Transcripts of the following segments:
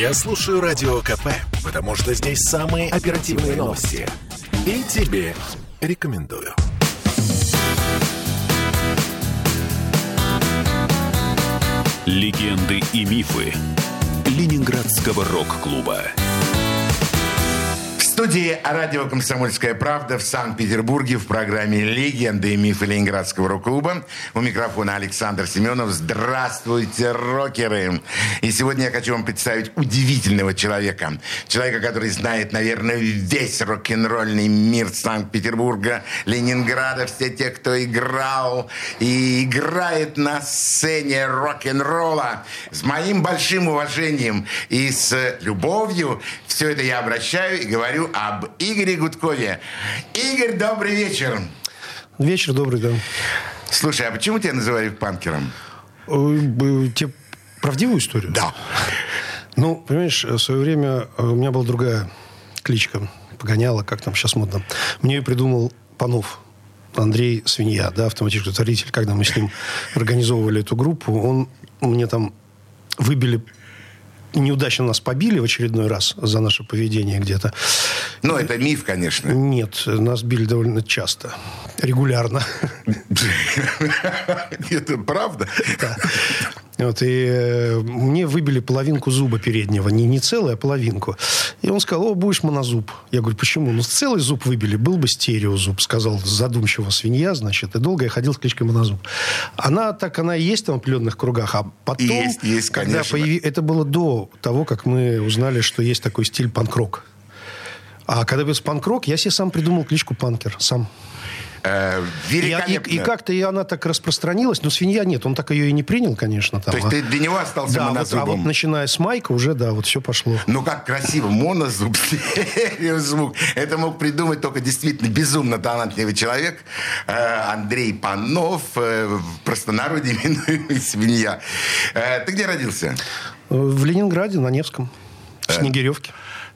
Я слушаю Радио КП, потому что здесь самые оперативные новости. И тебе рекомендую. Легенды и мифы Ленинградского рок-клуба студии радио «Комсомольская правда» в Санкт-Петербурге в программе «Легенды и мифы Ленинградского рок-клуба». У микрофона Александр Семенов. Здравствуйте, рокеры! И сегодня я хочу вам представить удивительного человека. Человека, который знает, наверное, весь рок-н-ролльный мир Санкт-Петербурга, Ленинграда, все те, кто играл и играет на сцене рок-н-ролла. С моим большим уважением и с любовью все это я обращаю и говорю об Игоре Гудкове. Игорь, добрый вечер. Вечер добрый, да. Слушай, а почему тебя называют панкером? Тебе правдивую историю? Да. Ну, понимаешь, в свое время э, у меня была другая кличка. Погоняла, как там сейчас модно. Мне ее придумал Панов. Андрей Свинья, да, автоматический творитель. Когда мы с ним организовывали эту группу, он мне там выбили неудачно нас побили в очередной раз за наше поведение где-то. Ну, это миф, конечно. Нет, нас били довольно часто. Регулярно. Это правда? Да. Вот, и э, мне выбили половинку зуба переднего. Не, не целую, а половинку. И он сказал, о, будешь монозуб. Я говорю, почему? Ну, целый зуб выбили, был бы стереозуб, сказал задумчиво свинья, значит. И долго я ходил с кличкой монозуб. Она так, она и есть в определенных кругах. А потом... Есть, есть, конечно. появи... Это было до того, как мы узнали, что есть такой стиль панк-рок. А когда появился панк-рок, я себе сам придумал кличку панкер. Сам. Э, И, и, и как-то и она так распространилась, но свинья нет, он так ее и не принял, конечно. Там, То есть а- ты для него остался да, вот, а монозубом? вот начиная с майка уже, да, вот все пошло. Ну, как красиво. Монозуб, стереозвук. Это мог придумать только действительно безумно талантливый человек. Э, Андрей Панов, э, в простонародье именуемый «Свинья». Э, Ты где родился? В Ленинграде, на Невском, в Снегиревке.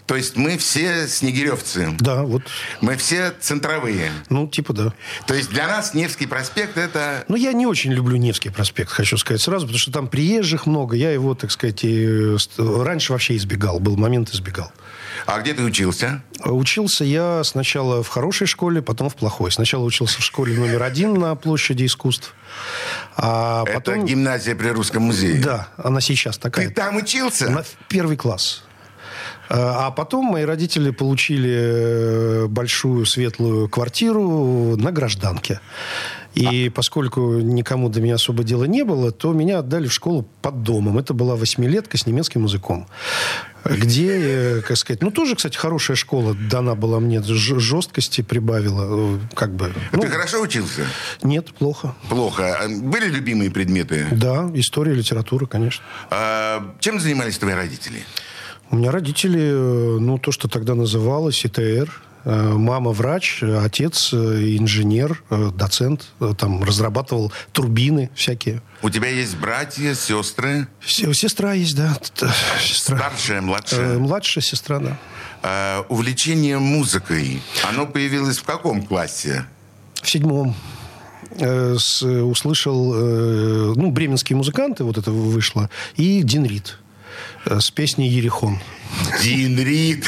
То есть мы все снегиревцы. Да, вот, Мы все центровые. ну, типа да. То есть для нас Невский проспект это... Ну, я не очень люблю Невский проспект, хочу сказать сразу, потому что там приезжих много. Я его, так сказать, и, раньше вообще избегал, был момент избегал. А где ты учился? Учился я сначала в хорошей школе, потом в плохой. Сначала учился в школе номер один на площади искусств. А потом... Это гимназия при Русском музее. Да, она сейчас такая. Ты там учился? На первый класс. А потом мои родители получили э, большую светлую квартиру на гражданке. И поскольку никому до меня особо дела не было, то меня отдали в школу под домом. Это была восьмилетка с немецким языком. Где, э, как сказать, ну тоже, кстати, хорошая школа дана была мне, жесткости прибавила, э, как бы. А Ну, Ты хорошо учился? нет, плохо. Плохо. А Были любимые предметы? Да, история, литература, конечно. А, чем занимались твои родители? У меня родители, э, ну, то, что тогда называлось ИТР. Э, Мама врач, отец э, инженер, доцент. Там разрабатывал турбины всякие. У тебя есть братья, сестры? Се- Сестра есть, да. Сестра. Старшая, младшая? Младшая сестра, да. А, увлечение музыкой, оно появилось в каком классе? В седьмом с- услышал, ну, бременские музыканты, вот это вышло, и Дин Рид с песней «Ерехон». Дин Рид.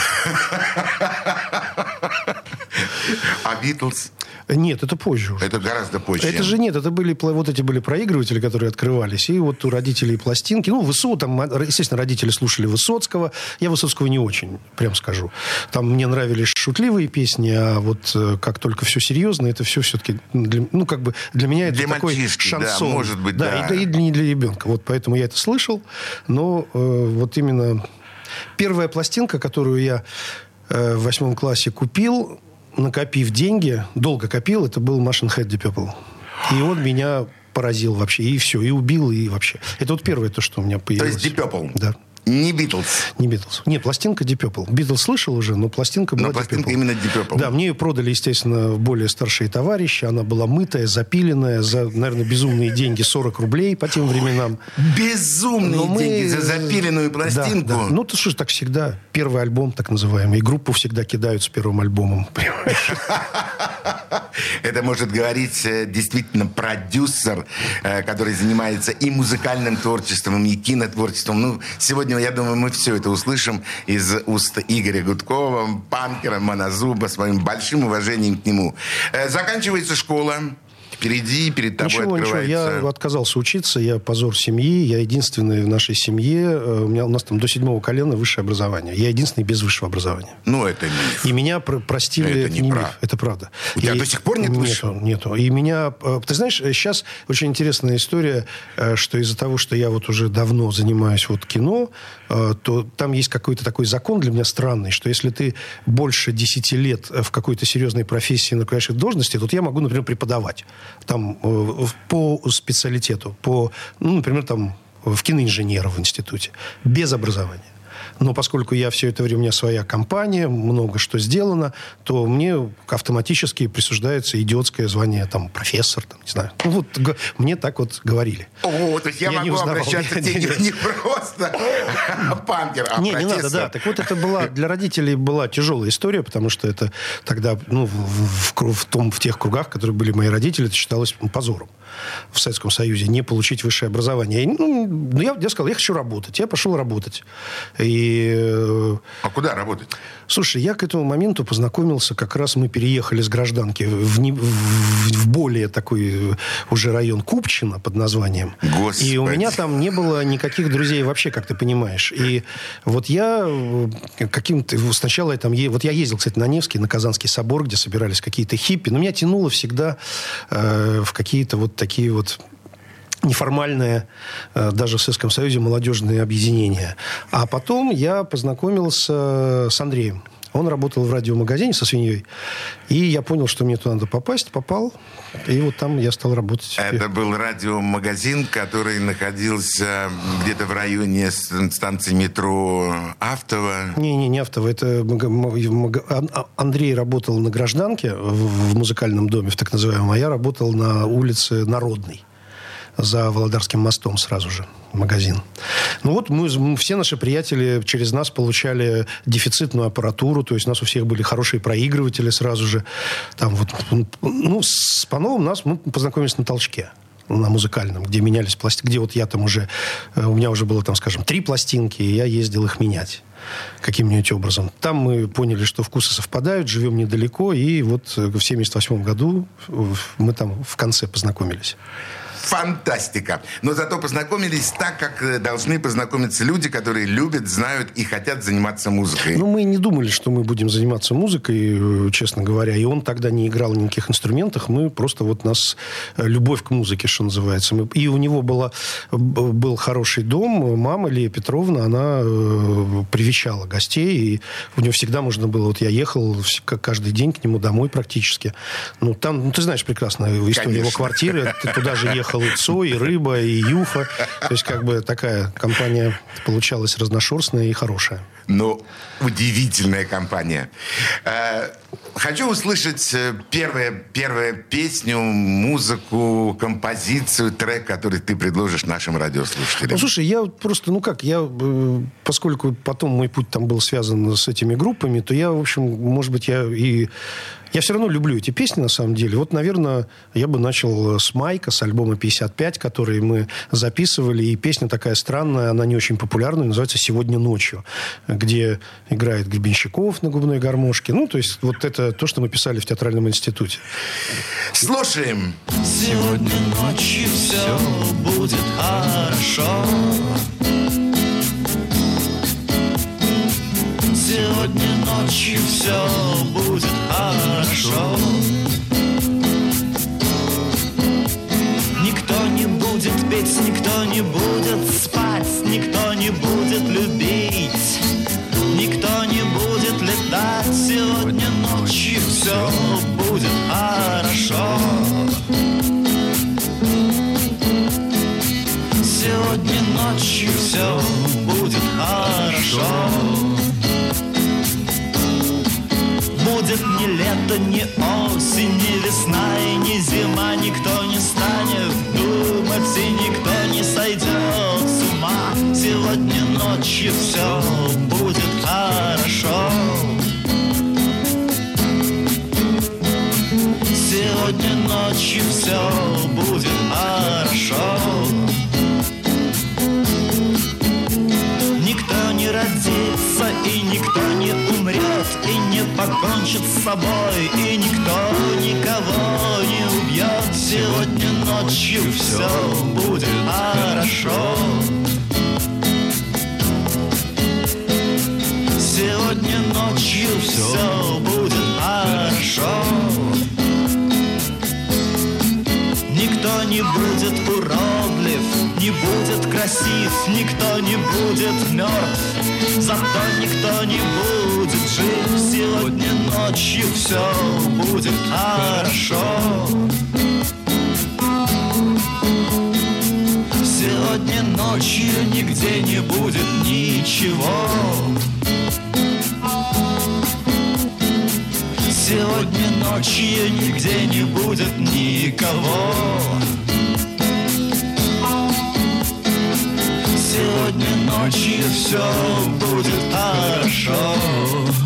А Битлз? Нет, это позже уже. Это гораздо позже. Это же нет, это были вот эти были проигрыватели, которые открывались, и вот у родителей пластинки, ну, Высо, там, а, естественно, родители слушали Высоцкого, я Высоцкого не очень, прям скажу. Там мне нравились шутливые песни, а вот э, как только все серьезно, это все все-таки, ну, как бы для меня это Для такой мальчишки, да, шансон. может быть, да. и, и для, не для ребенка. Вот поэтому я это слышал, но э, вот именно первая пластинка, которую я э, в восьмом классе купил, накопив деньги, долго копил, это был Machine Head Deep Purple. И он меня поразил вообще. И все, и убил, и вообще. Это вот первое то, что у меня То появилось. есть Deep Purple? Да. Не Битлз. Не Битлз. Нет, пластинка Deep Purple. Битлз слышал уже, но пластинка была Но Deep пластинка Purple. именно Deep Purple. Да, мне ее продали, естественно, более старшие товарищи. Она была мытая, запиленная за, наверное, безумные деньги 40 рублей по тем временам. Безумные Но мы- деньги за запиленную Да, пластинку. да. Ну, ты что ж, так всегда. Первый альбом, так называемый. И группу всегда кидают с первым альбомом. Понимаешь? Это может говорить э, действительно продюсер, э, который занимается и музыкальным творчеством, и кинотворчеством. Ну, сегодня, я думаю, мы все это услышим из уст Игоря Гудкова, панкера, монозуба, с моим большим уважением к нему. Э, заканчивается школа. Впереди, перед тобой Ничего, ничего, открывается... я отказался учиться, я позор семьи, я единственный в нашей семье, э, у, меня, у нас там до седьмого колена высшее образование. Я единственный без высшего образования. Ну, это миф. И меня про- простили... Это не миф, правда. это правда. У тебя И- до сих пор нет нету, высшего? Нету. И меня... э, Ты знаешь, сейчас очень интересная история, э, что из-за того, что я вот уже давно занимаюсь вот кино, то там есть какой-то такой закон для меня странный, что если ты больше 10 лет в какой-то серьезной профессии на должности, то я могу, например, преподавать там э, по специалитету, по, ну, например, там в киноинженера в институте, без образования. Но поскольку я все это время, у меня своя компания, много что сделано, то мне автоматически присуждается идиотское звание, там, профессор, там, не знаю. Ну, вот мне так вот говорили. О, то есть я, Я могу обращаться к тебе не, просто панкер, а не, не надо, да. Так вот это была для родителей была тяжелая история, потому что это тогда, ну, в, в- в том, в тех кругах, в которых были мои родители, это считалось позором в Советском Союзе не получить высшее образование. И, ну, ну, я, я сказал, я хочу работать. Я пошел работать. И э, А куда работать? Слушай, я к этому моменту познакомился, как раз мы переехали с гражданки в, не- в- в более такой э, уже район Купчино под названием. Господи. И у меня там не было никаких друзей вообще, как ты понимаешь. И вот я э, каким-то... Сначала я там... Вот я ездил, кстати, на Невский, на Казанский собор, где собирались какие-то хиппи. Но меня тянуло всегда э, в какие-то вот такие вот неформальное, э, даже в Советском Союзе, молодежные объединения. А потом я познакомился с Андреем. Он работал в радиомагазине со свиньей. И я понял, что мне туда надо попасть. Попал. И вот там я стал работать. Это был радиомагазин, который находился где-то в районе станции метро Автово. Не-не, не автово. Это а- Андрей работал на гражданке в, в музыкальном доме, в так называемом, а я работал на улице Народной за Володарским мостом сразу же магазин. Ну вот мы, все наши приятели через нас получали дефицитную аппаратуру, то есть у нас у всех были хорошие проигрыватели сразу же. Там вот, ну, с Пановым нас мы познакомились на толчке на музыкальном, где менялись пластинки, где вот я там уже, э, у меня уже было там, скажем, три пластинки, и я ездил их менять каким-нибудь образом. Там мы поняли, что вкусы совпадают, живем недалеко, и вот э, в 78 году э, мы там в конце познакомились. Фантастика. Но зато познакомились так, как э, должны познакомиться люди, которые любят, знают и хотят заниматься музыкой. Ну, мы не думали, что мы будем заниматься музыкой, э, честно говоря. И он тогда не играл на никаких инструментах. Мы просто вот нас э, любовь к музыке, что называется. Мы- и у него была, был хороший дом. Мама Лия Петровна, она э, привечала гостей. И у него всегда можно было... Вот я ехал каждый день к нему домой практически. Ну, там, ну, ты знаешь прекрасно историю его Конечно. квартиры. Ты туда же ехал Цой, и Рыба, и Юфа. То есть, как бы такая компания получалась разношерстная и хорошая. Но удивительная компания. Э, Хочу услышать э, первое, первую песню, музыку, композицию, трек, который ты предложишь нашим радиослушателям. Ну, слушай, я просто, ну как, я, э, поскольку потом мой путь там был связан с этими группами, то я, в общем, может быть, я и... Я все равно люблю эти песни, на самом деле. Вот, наверное, я бы начал с Майка, с альбома «55», который мы записывали. И песня такая странная, она не очень популярная, называется «Сегодня ночью», где играет Гребенщиков на губной гармошке. Ну, то есть вот это то, что мы писали в театральном институте. Слушаем. Сегодня ночью все будет хорошо. Сегодня ночью все будет хорошо. Петь, никто не будет спать, никто не будет любить, никто не будет летать. Сегодня ночью все будет хорошо. Сегодня ночью все будет хорошо. будет ни лето, ни осень, ни весна и ни зима. Никто не станет думать и никто не сойдет с ума. Сегодня ночью все будет хорошо. Сегодня ночью все будет хорошо. Никто не родится и никто не умрет, и покончит с собой, и никто никого не убьет. Сегодня ночью все будет хорошо. Сегодня ночью все будет хорошо. Не будет уродлив, не будет красив, никто не будет мертв, зато никто не будет жив. Сегодня ночью все будет хорошо. Сегодня ночью нигде не будет ничего. Сегодня ночью нигде не будет никого. Ночью все будет хорошо.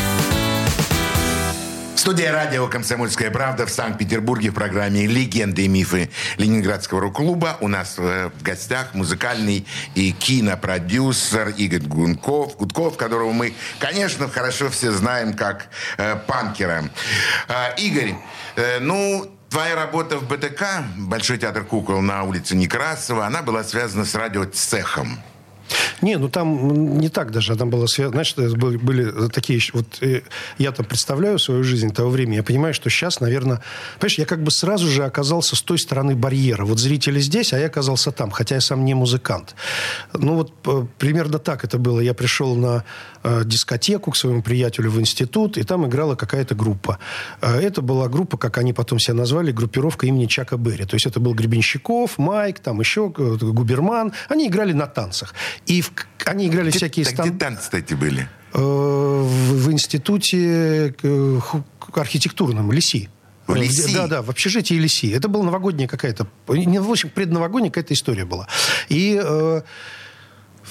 Студия радио «Комсомольская правда» в Санкт-Петербурге в программе «Легенды и мифы Ленинградского рок-клуба». У нас э, в гостях музыкальный и кинопродюсер Игорь Гунков, Гудков, которого мы, конечно, хорошо все знаем как э, панкера. Э, Игорь, э, ну, Твоя работа в БТК, Большой театр кукол на улице Некрасова, она была связана с радиоцехом. Не, ну там не так даже. Там было связано... Это были, были такие... Вот э, я там представляю свою жизнь того времени. Я понимаю, что сейчас, наверное... Понимаешь, я как бы сразу же оказался с той стороны барьера. Вот зрители здесь, а я оказался там, хотя я сам не музыкант. Ну вот э, примерно так это было. Я пришел на э, дискотеку к своему приятелю в институт, и там играла какая-то группа. Это была группа, как они потом себя назвали, группировка имени Чака Берри. То есть это был Гребенщиков, Майк, там еще Губерман. Они играли на танцах. И в- они играли всякие Так стан- где танцы, кстати, были? Э, в, в институте э, архитектурном ЛИСИ. В ЛИСИ? Где- Да, да, в общежитии ЛИСИ. Это была новогодняя какая-то... В общем, предновогодняя какая-то история была. И... э,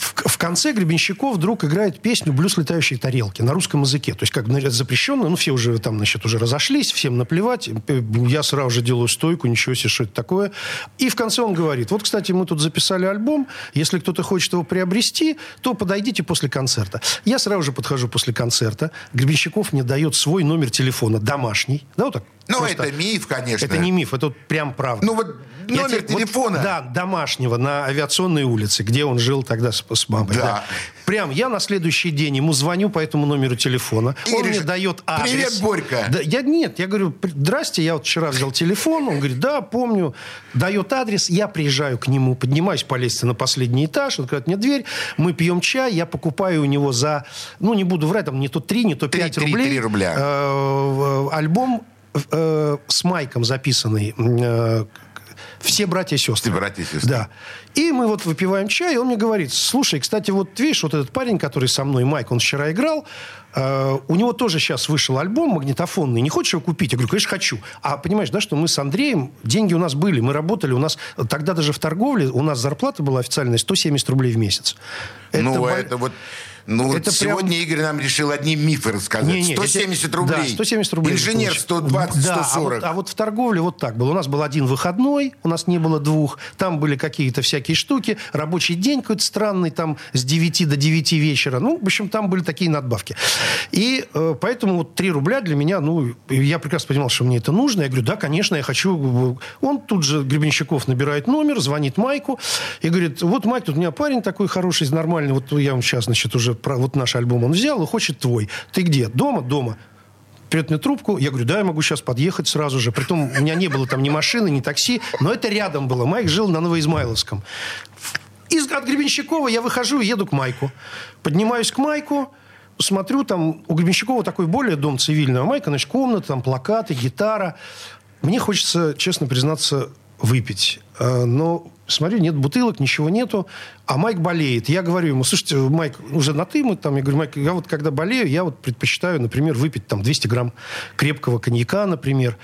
в, в конце Гребенщиков вдруг играет песню «Блюз летающей тарелки» на русском языке. То есть как значит, запрещенно, ну все уже там, значит, уже разошлись, всем наплевать. Э, Я сразу же делаю стойку, ничего себе, что это такое. И в конце он говорит, вот, кстати, мы тут записали альбом, если кто-то хочет его приобрести, то подойдите после концерта. Я сразу же подхожу после концерта, Гребенщиков мне дает свой номер телефона, домашний. Да, вот так. Ну, это миф, конечно. Это не миф, это вот прям правда. Ну, вот номер тебе- вот, телефона. да, домашнего на авиационной улице, где он жил тогда с, с мамой. Да. Прям я на следующий день ему звоню по этому номеру телефона. Игорь он мне же, дает адрес. «Привет, Борька». Да, я нет, я говорю, «При- здрасте, я вот вчера взял телефон. Он говорит, да, помню. Дает адрес, я приезжаю к нему, поднимаюсь по лестнице на последний этаж, он открывает мне дверь, мы пьем чай, я покупаю у него за, ну не буду врать, там не то 3, не то Три- 5 три- рублей. три рубля. э, э, альбом э, с Майком записанный. э, все братья и сестры. Все братья и сестры. Да. И мы вот выпиваем чай, и он мне говорит, слушай, кстати, вот видишь, вот этот парень, который со мной, Майк, он вчера играл, э, у него тоже сейчас вышел альбом магнитофонный, не хочешь его купить? Я говорю, конечно, хочу. А понимаешь, да, что мы с Андреем, деньги у нас были, мы работали, у нас тогда даже в торговле, у нас зарплата была официальная 170 рублей в месяц. ну, бо- это вот... Ну, вот это прям- сегодня Игорь нам решил одни мифы рассказать. Не-не, 170 это- рублей. Да, 170 рублей. Инженер получ- 120, Да, 140. А вот, а вот в торговле вот так было. У нас был один выходной, у нас не было двух. Там были какие-то всякие штуки. Рабочий день какой-то странный, там с 9 до 9 вечера. Ну, в общем, там были такие надбавки. И э, поэтому вот 3 рубля для меня, ну, я прекрасно понимал, что мне это нужно. Я говорю, да, конечно, я хочу. Он тут же, Гребенщиков, набирает номер, звонит Майку и говорит, вот, Майк, тут у меня парень такой хороший, нормальный. Вот я вам сейчас, значит, уже про, вот наш альбом он взял и хочет твой. Ты где? Дома? Дома. берет мне трубку, я говорю, да, я могу сейчас подъехать сразу же. Притом у меня не было там ни машины, ни такси, но это рядом было. Майк жил на Новоизмайловском. Из, от Гребенщикова я выхожу и еду к Майку. Поднимаюсь к Майку, смотрю, там у Гребенщикова такой более дом цивильный, а Майка, значит, комната, там плакаты, гитара. Мне хочется, честно признаться, выпить. А, но смотрю, нет бутылок, ничего нету, а Майк болеет. Я говорю ему, слушайте, Майк, уже на ты мы там, я говорю, Майк, я вот когда болею, я вот предпочитаю, например, выпить там 200 грамм крепкого коньяка, например.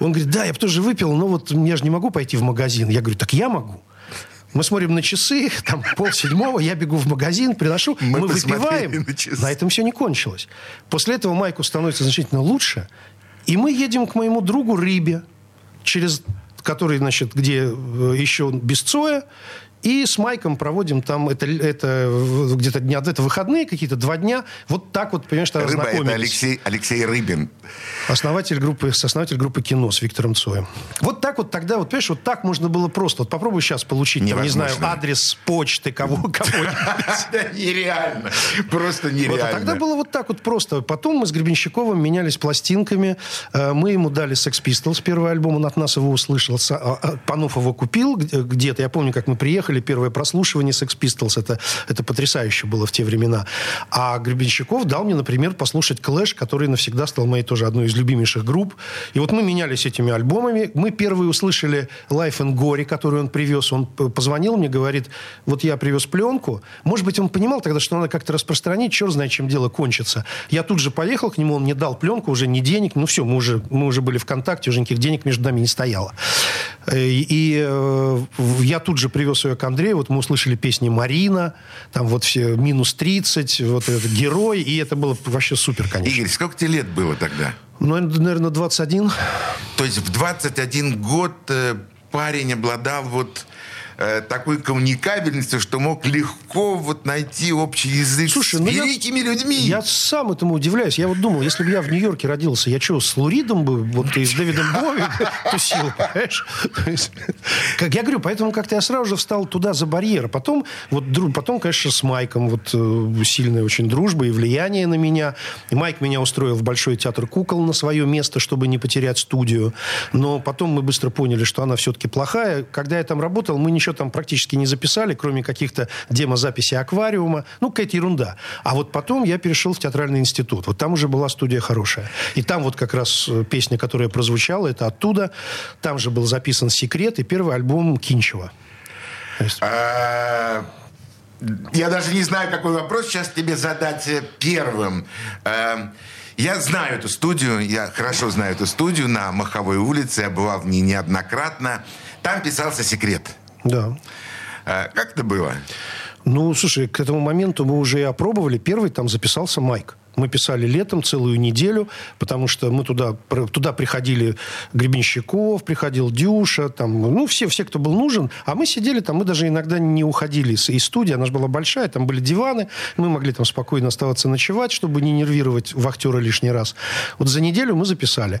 Он говорит, да, я бы тоже выпил, но вот я же не могу пойти в магазин. Я говорю, так я могу. Мы смотрим на часы, там пол седьмого, я бегу в магазин, приношу, мы, мы выпиваем. На, на этом все не кончилось. После этого Майку становится значительно лучше, и мы едем к моему другу Рыбе через который, значит, где э, еще без Цоя, и с Майком проводим там, это, это где-то дня, это выходные какие-то, два дня. Вот так вот, понимаешь, что Рыба это Алексей, Алексей Рыбин. Основатель группы, основатель группы кино с Виктором Цоем. Вот так вот тогда, вот понимаешь, вот так можно было просто. Вот попробуй сейчас получить, там, не знаю, адрес почты кого кого-нибудь. Нереально. Просто нереально. А тогда было вот так вот просто. Потом мы с Гребенщиковым менялись пластинками. Э, мы ему дали Sex Pistols, первый альбом, он от нас его услышал. А, а, Панов его купил где-то. Я помню, как мы приехали приехали, первое прослушивание Sex Pistols, это, это потрясающе было в те времена. А Гребенщиков дал мне, например, послушать Clash, который навсегда стал моей тоже одной из любимейших групп. И вот мы менялись этими альбомами. Мы первые услышали Life and Gory, который он привез. Он позвонил мне, говорит, вот я привез пленку. Может быть, он понимал тогда, что надо как-то распространить, черт знает, чем дело кончится. Я тут же поехал к нему, он мне дал пленку, уже не денег, ну все, мы уже, мы уже были в контакте, уже никаких денег между нами не стояло. Э, и, и э, я тут же привез ее к Андрею, вот мы услышали песни «Марина», там вот все «Минус 30», вот этот «Герой», и это было вообще супер, конечно. Игорь, сколько тебе лет было тогда? Ну, наверное, 21. То есть в 21 год э, парень обладал вот э, такой коммуникабельностью, что мог легко вот найти общий язык Слушай, с ну великими я, людьми. Я сам этому удивляюсь. Я вот думал, если бы я в Нью-Йорке родился, я что, с Луридом бы, вот и с Дэвидом Бови тусил, понимаешь? Как я говорю, поэтому как-то я сразу же встал туда за барьер. Потом, вот, потом, конечно, с Майком вот э, сильная очень дружба и влияние на меня. И Майк меня устроил в Большой театр кукол на свое место, чтобы не потерять студию. Но потом мы быстро поняли, что она все-таки плохая. Когда я там работал, мы не ничего там практически не записали, кроме каких-то демозаписей аквариума. Ну, какая-то ерунда. А вот потом я перешел в театральный институт. Вот там уже была студия хорошая. И там вот как раз э, песня, которая прозвучала, это оттуда. Там же был записан «Секрет» и первый альбом Кинчева. Я даже не знаю, какой вопрос сейчас тебе задать э, первым. А, я знаю эту студию, я хорошо знаю эту студию на Маховой улице, я бывал в ней неоднократно. Там писался «Секрет». Да. А, как это было? Ну, слушай, к этому моменту мы уже и опробовали. Первый там записался Майк. Мы писали летом целую неделю, потому что мы туда, туда приходили Гребенщиков, приходил Дюша, там, ну, все, все, кто был нужен. А мы сидели там, мы даже иногда не уходили из, из студии, она же была большая, там были диваны, мы могли там спокойно оставаться ночевать, чтобы не нервировать вахтера лишний раз. Вот за неделю мы записали.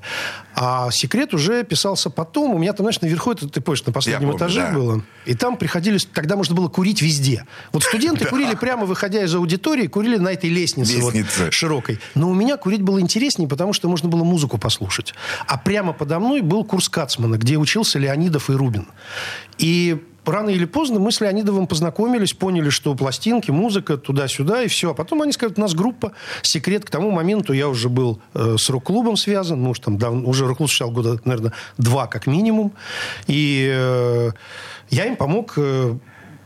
А «Секрет» уже писался потом. У меня там, знаешь, наверху, это, ты помнишь, на последнем помню, этаже да. было. И там приходили, тогда можно было курить везде. Вот студенты курили прямо, выходя из аудитории, курили на этой лестнице. Лестница. Вот, широкой. Но у меня курить было интереснее, потому что можно было музыку послушать. А прямо подо мной был курс Кацмана, где учился Леонидов и Рубин. И рано или поздно мы с Леонидовым познакомились, поняли, что пластинки, музыка, туда-сюда, и все. А потом они скажут, у нас группа «Секрет». К тому моменту я уже был э, с рок-клубом связан, ну, там, да, уже рок-клуб сначала года, наверное, два как минимум. И э, я им помог... Э,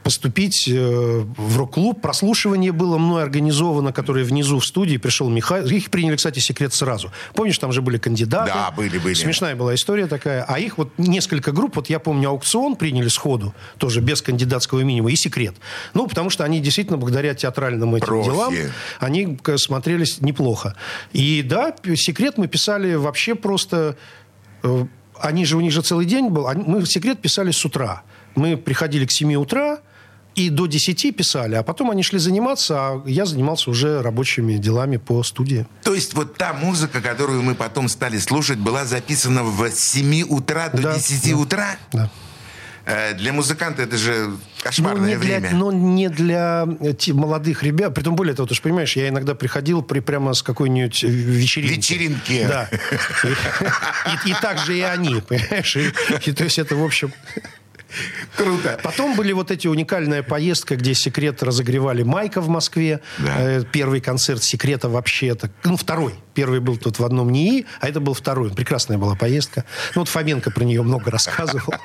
поступить э, в рок-клуб. Прослушивание было мной организовано, которое внизу в студии пришел Михаил. Их приняли, кстати, секрет сразу. Помнишь, там же были кандидаты. Да, были, были. Смешная была история такая. А их вот несколько групп, вот я помню, аукцион приняли сходу, тоже без кандидатского минимума, и секрет. Ну, потому что они действительно, благодаря театральным этим Прохи. делам, они смотрелись неплохо. И да, секрет мы писали вообще просто... Э, они же, у них же целый день был. Мы секрет писали с утра. Мы приходили к 7 утра, и до 10 писали, а потом они шли заниматься, а я занимался уже рабочими делами по студии. То есть вот та музыка, которую мы потом стали слушать, была записана в 7 утра до да, 10 да, утра? Да. Э, Для музыканта это же Ну, кошмарное не для, время. но не для э, молодых ребят. Притом, более того, ты же понимаешь, я иногда приходил при, прямо с какой-нибудь э, вечеринки. Вечеринки. Да. И, и так же и они, понимаешь? И, и то есть это, в общем... Круто. Потом были вот эти уникальная поездка, где секрет разогревали Майка в Москве. Да. Э, Первый концерт секрета вообще это. Ну, второй. Первый был тут в одном НИИ, а это был второй. Прекрасная была поездка. Ну, вот Фоменко про нее много рассказывал.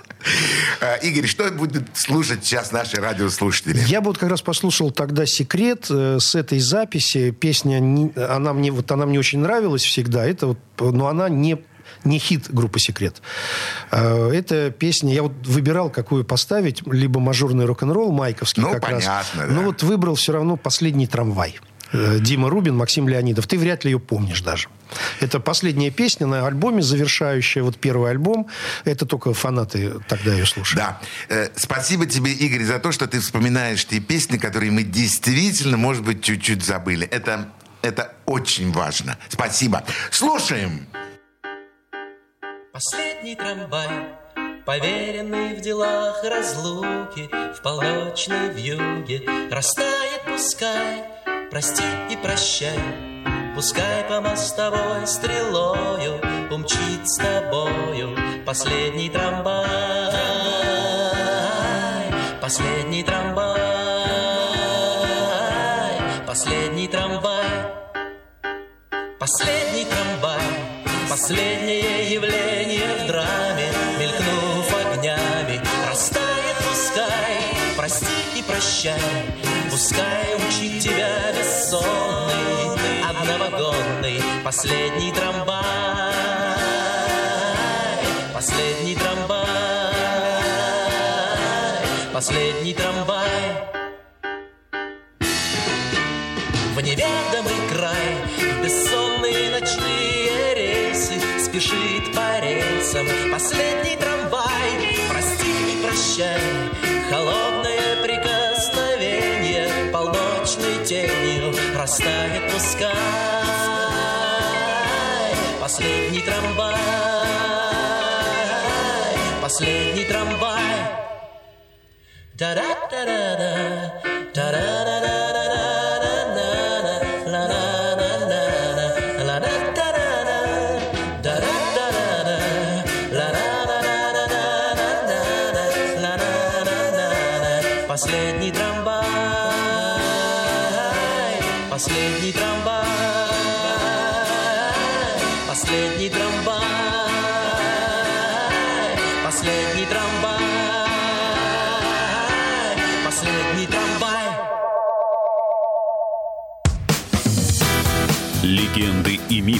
Э, Игорь, что будут слушать сейчас наши радиослушатели? Я бы вот как раз послушал тогда «Секрет» э, с этой записи. Песня, она мне, вот, она мне очень нравилась всегда. Это вот, но она не не хит группы «Секрет». Э, Это песня... Я вот выбирал, какую поставить. Либо мажорный рок-н-ролл майковский Ну, как раз. понятно, да. Но вот выбрал все равно «Последний трамвай». Э, Дима Рубин, Максим Леонидов. Ты вряд ли ее помнишь даже. Это последняя песня на альбоме, завершающая вот первый альбом. Это только фанаты тогда ее слушали. Да. Э, Спасибо тебе, Игорь, за то, что ты вспоминаешь те песни, которые мы действительно, может быть, чуть-чуть забыли. Это, это очень важно. Спасибо. Слушаем. Последний трамвай, поверенный в делах разлуки, В полночной вьюге растает пускай, Прости и прощай, пускай по мостовой стрелою Умчит с тобою последний трамвай, Последний трамвай, последний трамвай. Последний трамвай, последнее явление в драме, мелькнув огнями, растает пускай, прости и прощай, пускай учит тебя бессонный, одновагонный, последний трамвай, последний трамвай, последний трамвай. В неведомый прощай. Холодное прикосновение Полночной тенью Растает пускай. Последний трамвай Последний трамвай. Да-да-да-да-да Последний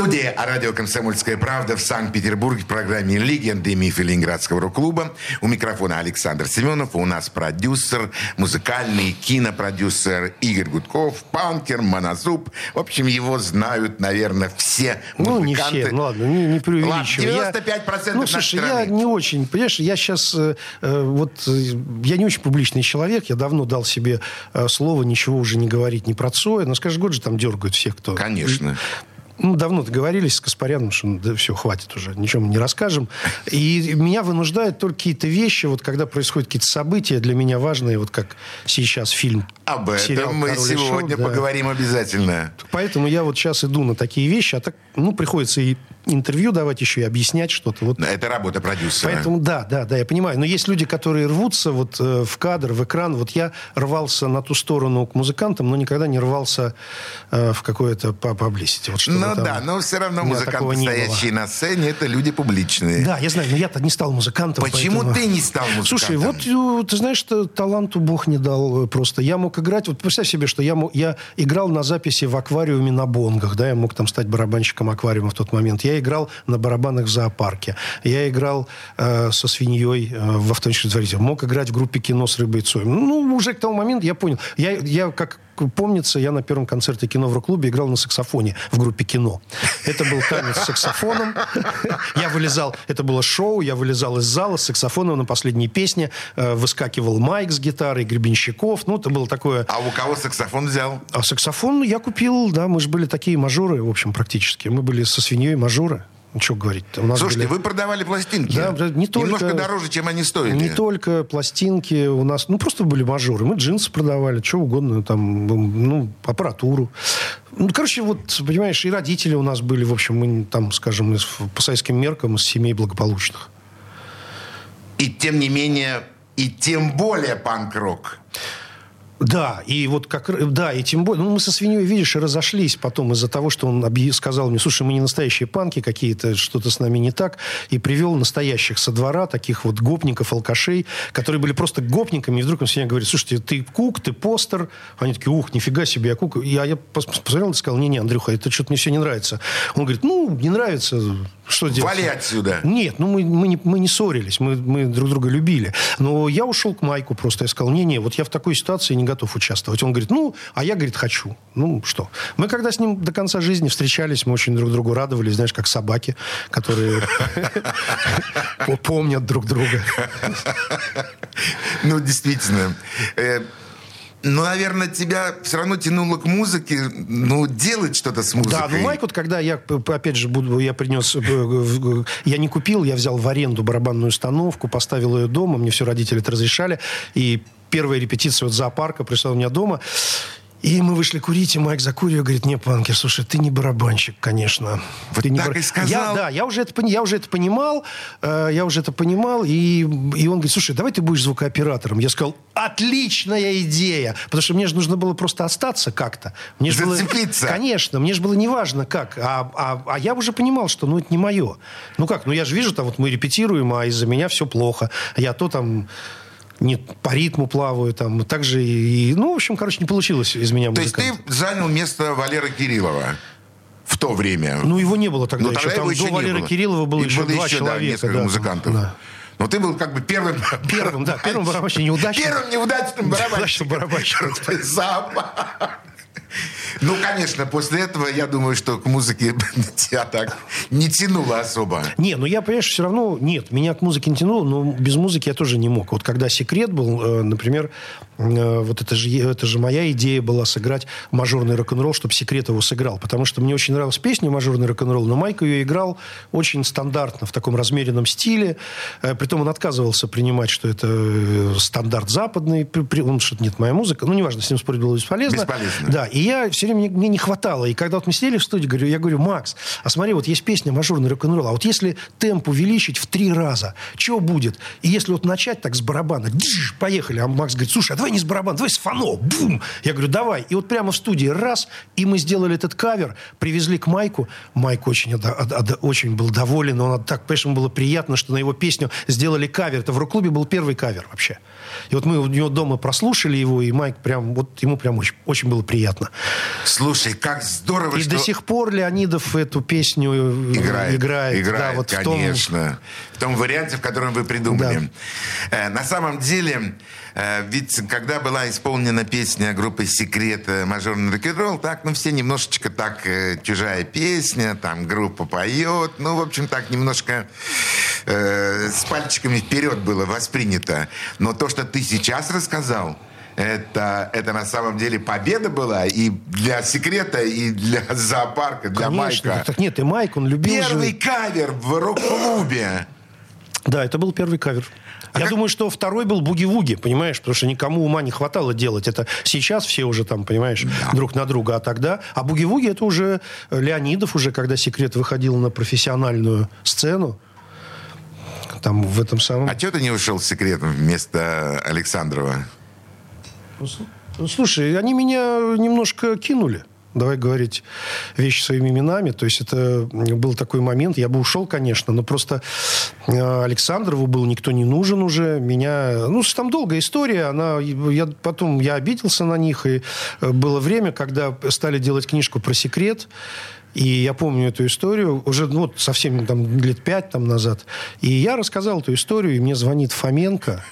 Студии радио «Комсомольская правда» в Санкт-Петербурге в программе «Легенды и мифы Ленинградского рок-клуба». У микрофона Александр Семенов. У нас продюсер, музыкальный кинопродюсер Игорь Гудков, панкер, монозуб. В общем, его знают, наверное, все Ну, не музыканты. все, ну ладно, не, не преувеличивай. Ладно, 95% Ну, нашей слушай, я страны. не очень, понимаешь, я сейчас, э, э, вот, э, я не очень публичный человек, я давно дал себе э, слово ничего уже не говорить ни про Цоя, но, скажешь, год же там дергают всех, кто... Конечно. Ну, давно договорились с Каспаряном, что да все, хватит уже, ничего мы не расскажем. И меня вынуждают только какие-то вещи, вот когда происходят какие-то события для меня важные, вот как сейчас фильм. Об сериал этом мы «Король и Шут», сегодня да. поговорим обязательно. Поэтому я вот сейчас иду на такие вещи, а так, ну, приходится и интервью давать еще, и объяснять что-то. Вот Это работа продюсера. Поэтому да, да, да, я понимаю. Но есть люди, которые рвутся вот э, в кадр, в экран. Вот я рвался на ту сторону к музыкантам, но никогда не рвался э, в какое-то publicity. Вот что Ну, Ну там, да, но все равно музыканты, стоящие на сцене, это люди публичные. Да, я знаю, но я-то не стал музыкантом. Почему поэтому- ты не стал музыкантом? Слушай, вот э, ты знаешь, что таланту Бог не дал э, просто. Я мог играть, вот представь себе, что я, мог- я играл на записи в аквариуме на бонгах, да, я мог там стать барабанщиком аквариума в тот момент. Я играл на барабанах в зоопарке. Я играл э, со свиньей э, в автоматическом дворе. Мог играть в группе кино с рыбой Цоем. Ну, уже к тому моменту я понял. Я, я как помнится, я на первом концерте кино в рок-клубе играл на саксофоне в группе кино. Это был танец с саксофоном. Я вылезал, это было шоу, я вылезал из зала с саксофоном на последней песне. Э, Выскакивал Майк с гитарой, Гребенщиков. Ну, это было такое... А у кого саксофон взял? А саксофон я купил, да, мы же были такие мажоры, в общем, практически. Мы были со свиньей мажоры. Ну, что говорить у нас Слушайте, были- вы продавали пластинки. Да, да, не только- Немножко дороже, чем они стоили. Не только пластинки у нас, ну просто были мажоры. Мы джинсы продавали, что угодно, там, ну, аппаратуру. Ну, короче, вот, понимаешь, и родители у нас были, в общем, мы там, скажем, из- по советским меркам из семей благополучных. И тем не менее, и тем более панк-рок. Да, и вот как, да, и тем более, ну, мы со свиньей, видишь, и разошлись потом из-за того, что он объ- сказал мне, слушай, мы не настоящие панки какие-то, что-то с нами не так, и привел настоящих со двора, таких вот гопников, алкашей, которые были просто гопниками, и вдруг он свинья говорит, слушайте, ты кук, ты постер, они такие, ух, нифига себе, я кук, я, я пос- посмотрел и сказал, не-не, Андрюха, это что-то мне все не нравится. Он говорит, ну, не нравится, что делать? Вали отсюда. Нет, ну мы, мы, не, мы не ссорились, мы, мы друг друга любили. Но я ушел к Майку просто. Я сказал, не-не, вот я в такой ситуации не готов участвовать. Он говорит, ну, а я, говорит, хочу. Ну, что? Мы когда с ним до конца жизни встречались, мы очень друг другу радовались, знаешь, как собаки, которые помнят друг друга. Ну, действительно. Э, Ну, наверное, тебя все равно тянуло к музыке, ну, делать что-то с музыкой. Да, ну Майк, вот когда я, опять же, буду, я принес, э, в- я не купил, я взял в аренду барабанную установку, поставил ее дома, мне все родители это разрешали, и первая репетиция вот зоопарка пришла у меня дома, и мы вышли курить, и Майк закурил, говорит, не, Панкер, слушай, ты не барабанщик, конечно. Вот ты не так и сказал? Я, да, я уже это, я уже это понимал, э, я уже это понимал, и, и он говорит, слушай, давай ты будешь звукооператором. Я сказал, отличная идея, потому что мне же нужно было просто остаться как-то. Мне же было- Зацепиться. Конечно, мне же было неважно как, а, а, а я уже понимал, что ну это не мое. Ну как, ну я же вижу, там вот мы репетируем, а из-за меня все плохо. Я то там не по ритму плаваю, там, так же и, ну, в общем, короче, не получилось из меня То есть ты занял место Валеры Кириллова в то время. Ну, его не было тогда Ну, еще. тогда Там его еще до Валеры было. Кириллова было И еще два да, человека. несколько да, музыкантов. да. Но ты был как бы первым... Первым, да, первым барабанщиком неудачным. Первым неудачным барабанщиком. Неудачным барабанщиком. Ну, конечно, после этого я думаю, что к музыке тебя так не тянуло особо. Не, ну я, понимаешь, все равно... Нет, меня к музыке не тянуло, но без музыки я тоже не мог. Вот когда «Секрет» был, э, например, вот это же, это же моя идея была сыграть мажорный рок-н-ролл, чтобы «Секрет» его сыграл. Потому что мне очень нравилась песня «Мажорный рок-н-ролл», но Майк ее играл очень стандартно, в таком размеренном стиле. Э, Притом он отказывался принимать, что это э, стандарт западный. Он что-то нет, моя музыка. Ну, неважно, с ним спорить было бесполезно. Бесполезно. Да, и я все время, мне, не хватало. И когда вот мы сидели в студии, говорю, я говорю, Макс, а смотри, вот есть песня «Мажорный рок-н-ролл», а вот если темп увеличить в три раза, что будет? И если вот начать так с барабана, поехали, а Макс говорит, слушай, а давай не с барабана, давай с фано, бум! Я говорю, давай. И вот прямо в студии раз, и мы сделали этот кавер, привезли к Майку. Майк очень, ода- ода- ода- очень был доволен, он так, понимаешь, ему было приятно, что на его песню сделали кавер. Это в рок-клубе был первый кавер вообще. И вот мы у него дома прослушали его, и Майк прям, вот ему прям очень, очень было приятно. Слушай, как здорово, И что... до сих пор Леонидов эту песню э, Играет, играет. играет, да, вот в том- конечно. В том варианте, в котором вы придумали. Э, на самом деле, ведь когда была исполнена песня группы «Секрет» э, «Мажорный рок-н-ролл», так, ну, все немножечко так, э, чужая песня, там, группа поет, ну, в общем, так, немножко э, с пальчиками вперед было воспринято. Но то, что ты сейчас рассказал, это, это на самом деле победа была и для секрета, и для зоопарка, для Конечно. Майка. Так нет, и Майк, он любил Первый же... кавер в рок-клубе. Да, это был первый кавер. А Я как- думаю, что второй был буги-вуги, понимаешь, потому что никому ума не хватало делать. Это сейчас все уже там, понимаешь, друг на друга, а тогда... А буги-вуги это уже Леонидов, уже когда «Секрет» выходил на профессиональную сцену, там в этом самом... А чего ты не ушел с секретом вместо Александрова? Ну, Слушай, они меня немножко кинули. Давай говорить вещи своими именами. То есть это был такой момент. Я бы ушел, конечно, но просто э, Александрову был никто не нужен уже. Меня... Ну, там долгая история. Она... Я... Потом я обиделся на них. И э, было время, когда стали делать книжку про секрет. И я помню эту историю уже ну, вот совсем там, лет пять там, назад. И я рассказал эту историю, и мне звонит Фоменко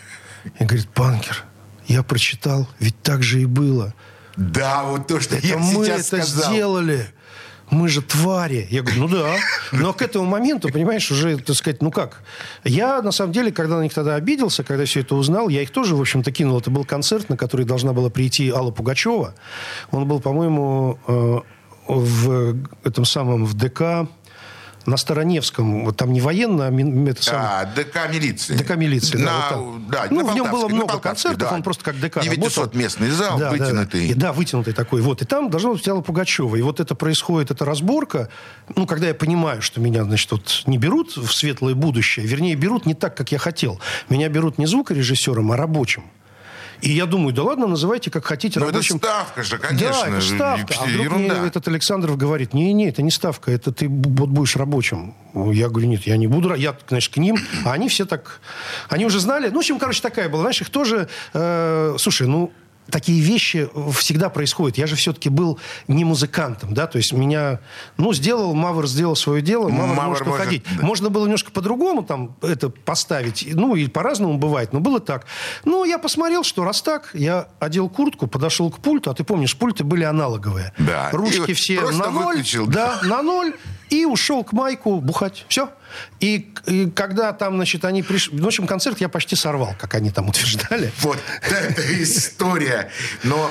и говорит, Панкер, я прочитал, ведь так же и было. Да, вот то, что Это я мы сейчас это сказал. сделали. Мы же твари. Я говорю, ну да. Но к этому моменту, понимаешь, уже, так сказать, ну как? Я, на самом деле, когда на них тогда обиделся, когда все это узнал, я их тоже, в общем-то, кинул. Это был концерт, на который должна была прийти Алла Пугачева. Он был, по-моему, э, в этом самом, в ДК на Староневском. Вот там не военно, а это самое, А, ДК милиции. ДК милиции, да, На- вот там. да, ну, на в нем было много Полтавской, концертов, да. он просто как ДК 900 работал. местный зал, Да, да, вытянутый. И, да, вытянутый такой. Вот. И там должна быть Алла Пугачева. И вот это происходит, эта разборка. Ну, когда я понимаю, что меня, значит, вот не берут в светлое будущее, вернее, берут не так, как я хотел. Меня берут не звукорежиссером, а рабочим. И я думаю, да ладно, называйте как хотите Ну, это рабочим. ставка же, конечно. Да, это ставка. А вдруг Ерунда. мне этот Александров говорит, не-не, это не ставка, это ты вот будешь рабочим. Я говорю, нет, я не буду. Я, значит, к ним. А они все так... Они уже знали. Ну, в общем, короче, такая была. Знаешь, их тоже... э, слушай, ну, такие вещи всегда происходят. Я же все-таки был не музыкантом, да, то есть меня, ну, сделал, Мавр сделал свое дело, Мавр, Мавр может может, да. Можно было немножко по-другому там это поставить, ну, и по-разному бывает, но было так. Ну, я посмотрел, что раз так, я одел куртку, подошел к пульту, а ты помнишь, пульты были аналоговые. Да. Ручки И все на ноль. выключил. Да, на ноль. И ушел к Майку бухать. Все. И, и когда там, значит, они пришли... В общем, концерт я почти сорвал, как они там утверждали. Вот эта история. Но...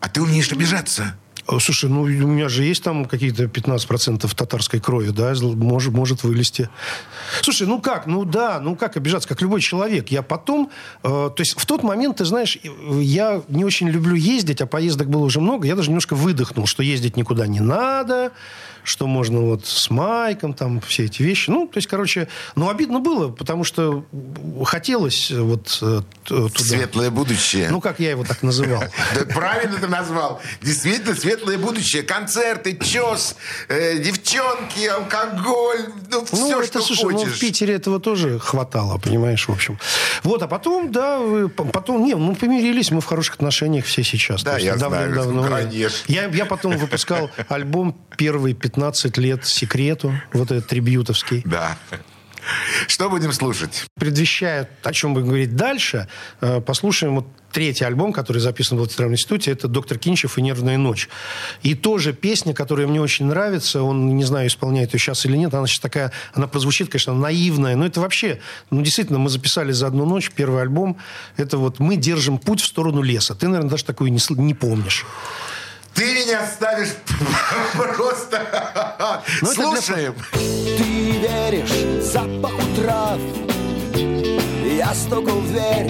А ты умеешь обижаться. Э, Слушай, ну у меня же есть там какие-то 15% татарской крови, да, может, может вылезти. Слушай, ну как, ну да, ну как обижаться, как любой человек. Я потом, э, то есть в тот момент, ты знаешь, э, я не очень люблю ездить, а поездок было уже много, я даже немножко выдохнул, что ездить никуда не надо, что можно вот с Майком, там все эти вещи. Ну, то есть, короче, ну обидно было, потому что хотелось вот э, туда. Светлое будущее. Ну, как я его так называл. Да правильно ты назвал. Действительно, светлое будущее. Концерты, чес, э, девчонки, алкоголь. Ну, все, Ну, это, что слушай, ну, хочешь. в Питере этого тоже хватало, понимаешь, в общем. Вот, а потом, да, потом, не, мы помирились, мы в хороших отношениях все сейчас. Да, я знаю, ну, конечно. Я, потом выпускал альбом первые 15 лет «Секрету», вот этот трибьютовский. Да. Что будем слушать? Предвещая, о чем будем говорить дальше, э, послушаем вот третий альбом, который записан в Театральном институте, это «Доктор Кинчев и «Нервная ночь». И тоже песня, которая мне очень нравится, он, не знаю, исполняет ее сейчас или нет, она сейчас такая, она прозвучит, конечно, наивная, но это вообще, ну, действительно, мы записали за одну ночь первый альбом, это вот «Мы держим путь в сторону леса». Ты, наверное, даже такую не, не помнишь. Ты меня ставишь просто... Ну, это для- Слушаем. Ты веришь запаху трав Я стукал в дверь.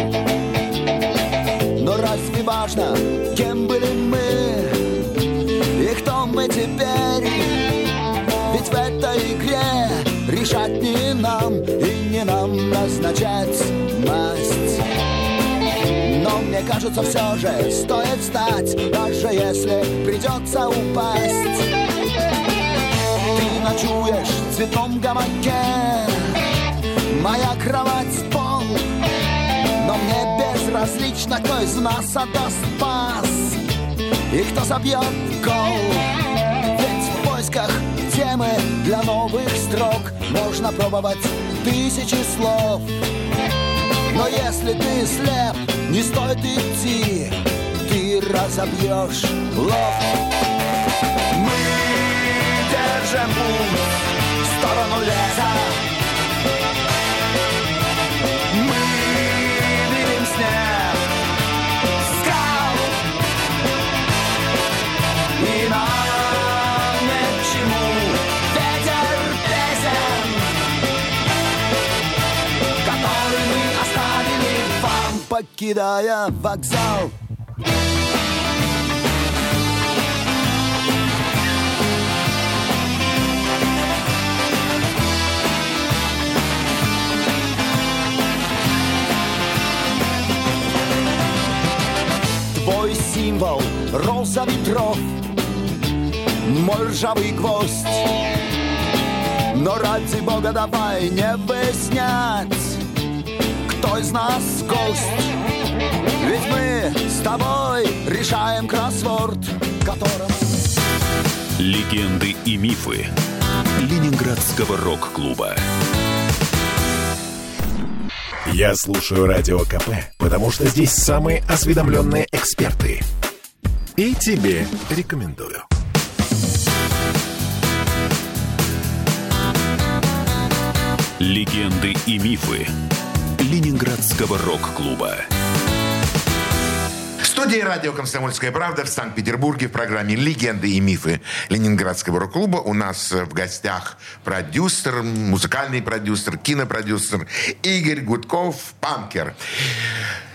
Но разве важно, кажется, все же стоит встать, даже если придется упасть. Ты ночуешь в цветном гамаке Моя кровать пол Но мне безразлично, кто из нас отдаст пас И кто собьет гол Ведь в поисках темы для новых строк Можно пробовать тысячи слов но если ты слеп, не стоит идти Ты разобьешь лов Мы держим путь в сторону леса покидая вокзал. Твой символ роза ветров мой ржавый гвоздь. Но ради бога давай не выяснять, кто из нас гость. Ведь мы с тобой решаем кроссворд, которым... Легенды и мифы Ленинградского рок-клуба. Я слушаю Радио КП, потому что здесь самые осведомленные эксперты. И тебе рекомендую. Легенды и мифы Ленинградского рок-клуба. В радио «Комсомольская правда» в Санкт-Петербурге в программе «Легенды и мифы Ленинградского рок-клуба» у нас в гостях продюсер, музыкальный продюсер, кинопродюсер Игорь Гудков, панкер.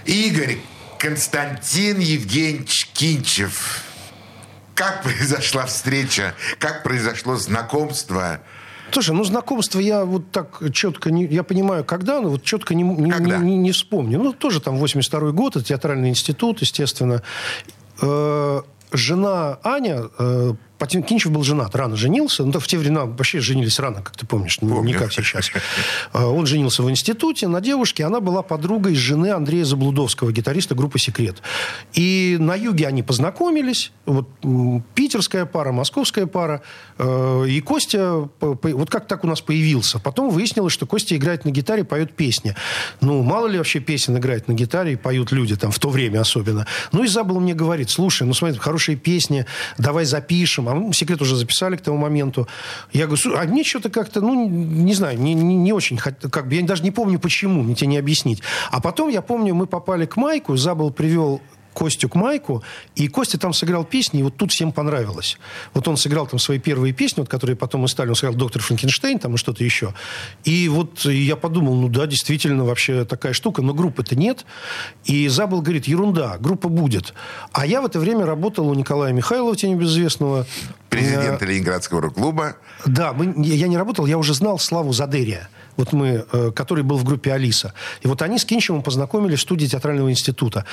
Игорь Константин Евгеньевич Кинчев. Как произошла встреча? Как произошло знакомство? Слушай, ну знакомство я вот так четко не... Я понимаю, когда, но вот четко не, не, Когда? не- не вспомню. Ну, тоже там 82 год, это театральный институт, естественно. Э, жена Аня... Э, Патин Кинчев был женат, рано женился. Ну, в те времена вообще женились рано, как ты помнишь, не- Помню. не как сейчас. Э, Он женился в институте на девушке. Она была подругой жены Андрея Заблудовского, гитариста группы «Секрет». И на юге они познакомились. Вот питерская пара, московская пара. Э, И Костя, вот как так у нас появился. Потом выяснилось, что Костя играет на гитаре, поет песни. Ну, мало ли вообще песен играет на гитаре и поют люди, там, в то время особенно. Ну, и Забыл мне говорит, слушай, ну, смотри, хорошие песни, давай запишем. А секрет уже записали к тому моменту. Я говорю, «Слушай, а мне что-то как-то, ну, не знаю, не, не, не очень, как бы, я даже не помню, почему, мне тебе не объяснить. А потом, я помню, мы попали к Майку, Забыл привел Костю к Майку, и Костя там сыграл песни, и вот тут всем понравилось. Вот он сыграл там свои первые песни, вот, которые потом мы стали, он сыграл «Доктор Франкенштейн» там и что-то еще. И вот я подумал, ну да, действительно, вообще такая штука, но группы-то нет. И Забыл говорит, ерунда, группа будет. А я в это время работал у Николая Михайлова, тень безызвестного. Президента Ленинградского рок-клуба. Да, мы, я не работал, я уже знал Славу Задерия, вот мы, э, который был в группе «Алиса». И вот они с Кинчевым познакомились в студии театрального института.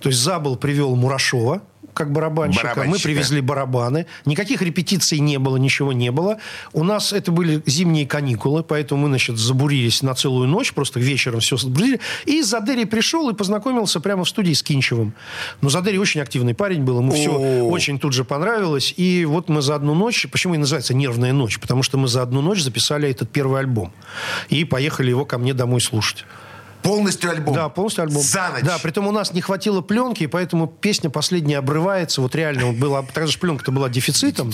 То есть Забыл привел Мурашова, как барабанщика. Мы Барабанщика. привезли барабаны. Никаких репетиций не было, ничего не было. У нас это были зимние каникулы, поэтому мы, значит, забурились на целую ночь, просто вечером все забурили. И Задери пришел и познакомился прямо в студии с Кинчевым. Но Задери очень активный парень был, ему все очень тут же понравилось. И вот мы за одну ночь, почему и называется «Нервная ночь», потому что мы за одну ночь записали этот первый альбом. И поехали его ко мне домой слушать. Полностью альбом. Да, полностью альбом. За ночь. Да, притом у нас не хватило пленки, и поэтому песня последняя обрывается. Вот реально вот была, тогда же пленка-то была дефицитом,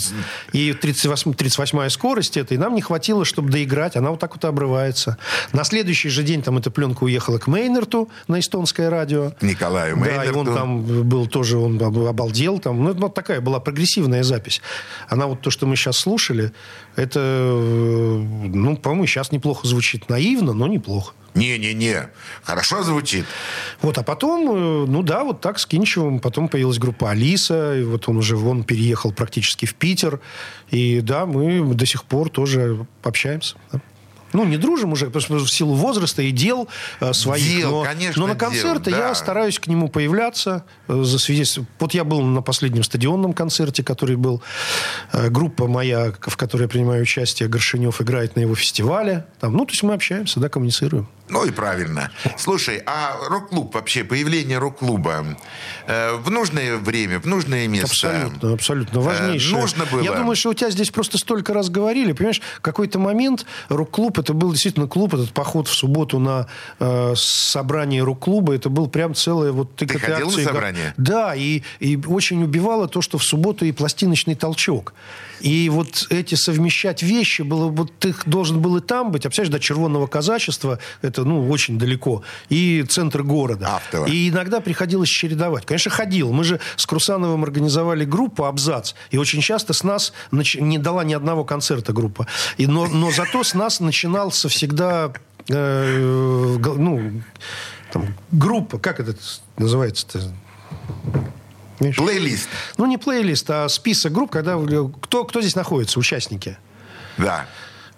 и 38, 38-я скорость это, и нам не хватило, чтобы доиграть, она вот так вот обрывается. На следующий же день там эта пленка уехала к Мейнерту на эстонское радио. Николаю Да, и Мейнерту. он там был тоже, он об- обалдел там. Ну, вот такая была прогрессивная запись. Она вот то, что мы сейчас слушали, это, э, ну, по-моему, сейчас неплохо звучит. Наивно, но неплохо. Не-не-не. Хорошо звучит. Вот, а потом, э, ну да, вот так с Кинчевым. Потом появилась группа Алиса, и вот он уже вон переехал практически в Питер. И да, мы до сих пор тоже общаемся. да. Ну, не дружим уже, потому что в силу возраста и дел э, своих. Дел, но, конечно, но на дел, концерты да. я стараюсь к нему появляться. э, за. Вот я был на последнем стадионном концерте, который был. Э, группа моя, в которой я принимаю участие, Горшинев, играет на его фестивале. Там, ну, то есть мы общаемся, да, коммуницируем. Ну и правильно. Слушай, а рок-клуб вообще, появление рок-клуба э, в нужное время, в нужное место? Абсолютно, абсолютно. Важнейшее. Э, нужно было. Я думаю, что у тебя здесь просто столько раз говорили. Понимаешь, какой-то момент рок-клуб, это был действительно клуб, этот поход в субботу на э, собрание рок-клуба, это был прям целое вот... Ты этой ходил на акции- собрание? Да, и, и очень убивало то, что в субботу и пластиночный толчок. И вот эти совмещать вещи, было, вот ты должен был и там быть, а представляешь, до червонного казачества, это, ну, очень далеко, и центр города. Автово. И иногда приходилось чередовать. Конечно, ходил. Мы же с Крусановым организовали группу «Абзац», и очень часто с нас нач- не дала ни одного концерта группа. И, но, но зато с нас начинался всегда э, ну, там, группа, как это называется-то? Плейлист. Ну, не плейлист, а список групп, когда кто, кто здесь находится, участники. Да.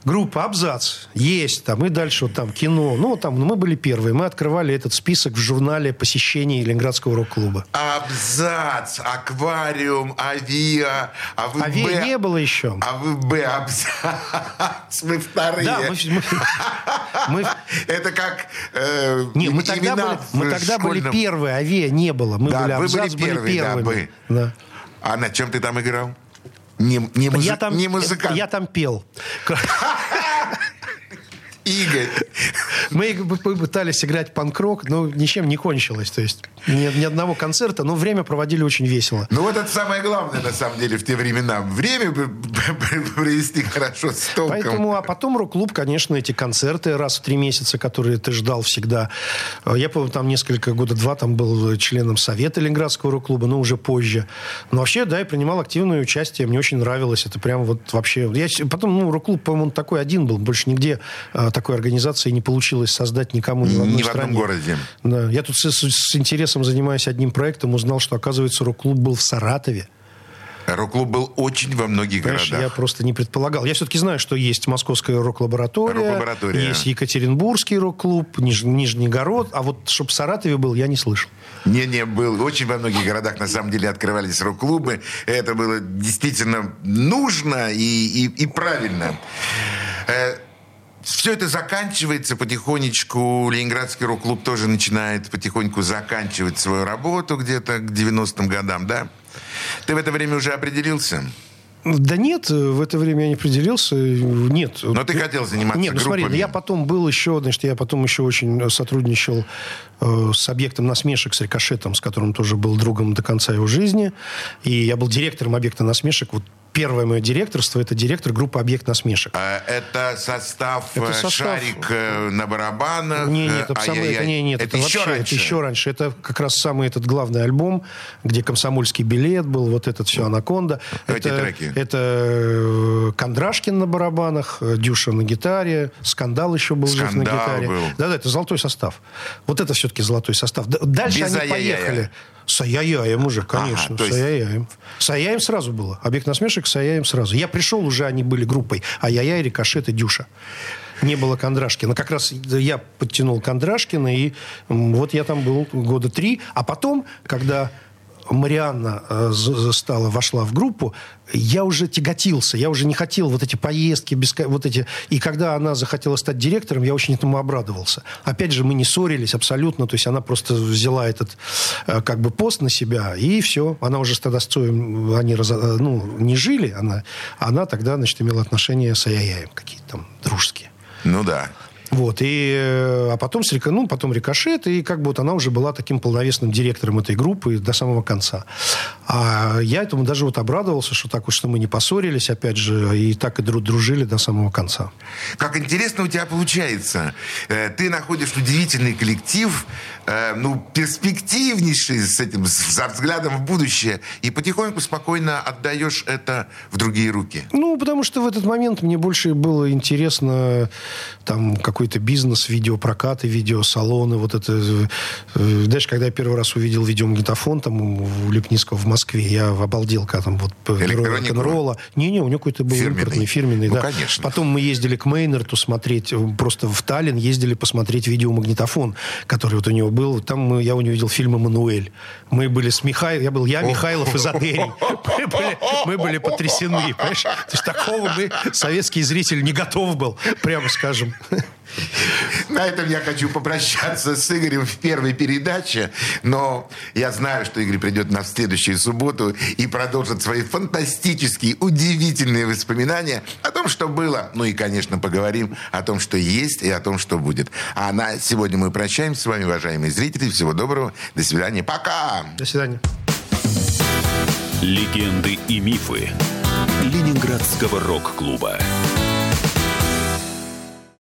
Группа «Абзац» есть там, и дальше вот там кино. Ну, там ну, мы были первые. Мы открывали этот список в журнале посещений Ленинградского рок-клуба. Абзац, аквариум, авиа, АВБ. Авиа не было еще. АВБ, абзац. Мы вторые. Да, мы, мы- Это как э, не, мы тогда, были, мы тогда были первые, авиа не было. Мы Да, были «Абзац», были первые, да, первыми. вы. Да. А на чем ты там играл? Не, не, музы- Я, там, не музыкант. я там пел. Игорь. Мы пытались играть панк-рок, но ничем не кончилось. То есть ни, ни одного концерта, но время проводили очень весело. Ну вот это самое главное, на самом деле, в те времена. Время провести хорошо с толком. Поэтому, а потом рок-клуб, конечно, эти концерты раз в три месяца, которые ты ждал всегда. Э, Я помню, там несколько года два там был членом совета Ленинградского рок-клуба, но уже позже. Но вообще, да, я принимал активное участие, мне очень нравилось. Это прям вот вообще... Я потом, ну, рок-клуб, по-моему, такой один был, больше нигде э, такой организации не получилось создать никому ни в одной Ни в одном стране. городе. Да. Я тут с, с- интересом занимаюсь одним проектом, узнал, что, оказывается, рок-клуб был в Саратове. Рок-клуб был очень во многих Понимаешь, я городах. просто не предполагал. Я все-таки знаю, что есть Московская рок-лаборатория, Рок-лаборатория. есть Екатеринбургский рок-клуб, Ниж- Нижнегород, а вот чтобы в Саратове был, я не слышал. Не-не, был. Очень во многих городах, на самом деле, открывались рок-клубы. Это было действительно нужно и, и, и правильно. Все это заканчивается потихонечку. Ленинградский рок-клуб тоже начинает потихоньку заканчивать свою работу где-то к 90-м годам, да? Ты в это время уже определился? Да нет, в это время я не определился. Нет. Но ты хотел заниматься Нет, ну смотри, я потом был еще, значит, я потом еще очень сотрудничал э, с объектом насмешек, с Рикошетом, с которым тоже был другом до конца его жизни. И я был директором объекта насмешек. Вот первое мое директорство, это директор группы «Объект насмешек». А, Это состав, Это э, состав- шарик э, на барабанах. Не, э, нет, это, самое, это, не, нет, это, еще вообще, раньше. это еще раньше. Это как раз самый этот главный альбом, где комсомольский билет был, вот этот все анаконда. Эти это, треки. Это Кондрашкин на барабанах, Дюша на гитаре, Скандал еще был жив на Скандал гитаре. Да-да, это золотой состав. Вот это все-таки золотой состав. Дальше Без они ай-яй-яя. поехали. С ай-яй-яем уже, конечно. Ага, с есть- ай-яй-яем. С ай-яем сразу было. Объект насмешек с ай-яем сразу. Я пришел, уже они были группой. Ай-яй-яй, Рикошет и Дюша. Не было Кондрашкина. Как раз я подтянул Кондрашкина, и вот я там был года три. А потом, когда Марианна э, стала, вошла в группу, я уже тяготился, я уже не хотел вот эти поездки, беска- вот эти... И когда она захотела стать директором, я очень этому обрадовался. Опять же, мы не ссорились абсолютно, то есть она просто взяла этот э, как бы пост на себя, и все. Она уже с Цоем, они разо- э, ну, не жили, она, она тогда, значит, имела отношения с Аяяем какие-то там дружеские. Ну да. Вот, и, э, а потом, ну, потом Рикошет, и как бы вот она уже была таким полновесным директором этой группы до самого конца. А я этому даже вот обрадовался, что так вот, что мы не поссорились, опять же, и так и дру- дружили до самого конца. Как интересно у тебя получается. Э, Ты находишь удивительный коллектив, э, ну, перспективнейший с этим, с взглядом в будущее, и потихоньку спокойно отдаешь это в другие руки. Ну, потому что в этот момент мне больше было интересно там какой-то бизнес, видеопрокаты, видеосалоны, вот это. э, э, Знаешь, когда я первый раз увидел видеомагнитофон там у Лепницкого в Москве, я обалдел, когда там вот рок-н-ролла. Не-не, у него какой-то был Фирменный? импортный, фирменный, Ну, да. конечно. Потом мы ездили к Мейнерту смотреть, э, просто в Таллин ездили посмотреть видеомагнитофон, который вот у него был. Там мы, я у него видел фильм «Эммануэль». Мы были с Михаилом, я был я, Михайлов и Задерий. Мы были, мы были потрясены, понимаешь? То есть такого мы, советский зритель, не готов был, прямо скажем. На этом я хочу попрощаться с Игорем в первой передаче, но я знаю, что Игорь придет на следующую субботу и продолжит свои фантастические, удивительные воспоминания о том, что было. Ну и, конечно, поговорим о том, что есть и о том, что будет. А на сегодня мы прощаемся с вами, уважаемые зрители. Всего доброго. До свидания. Пока! До свидания. Легенды и мифы Ленинградского рок-клуба.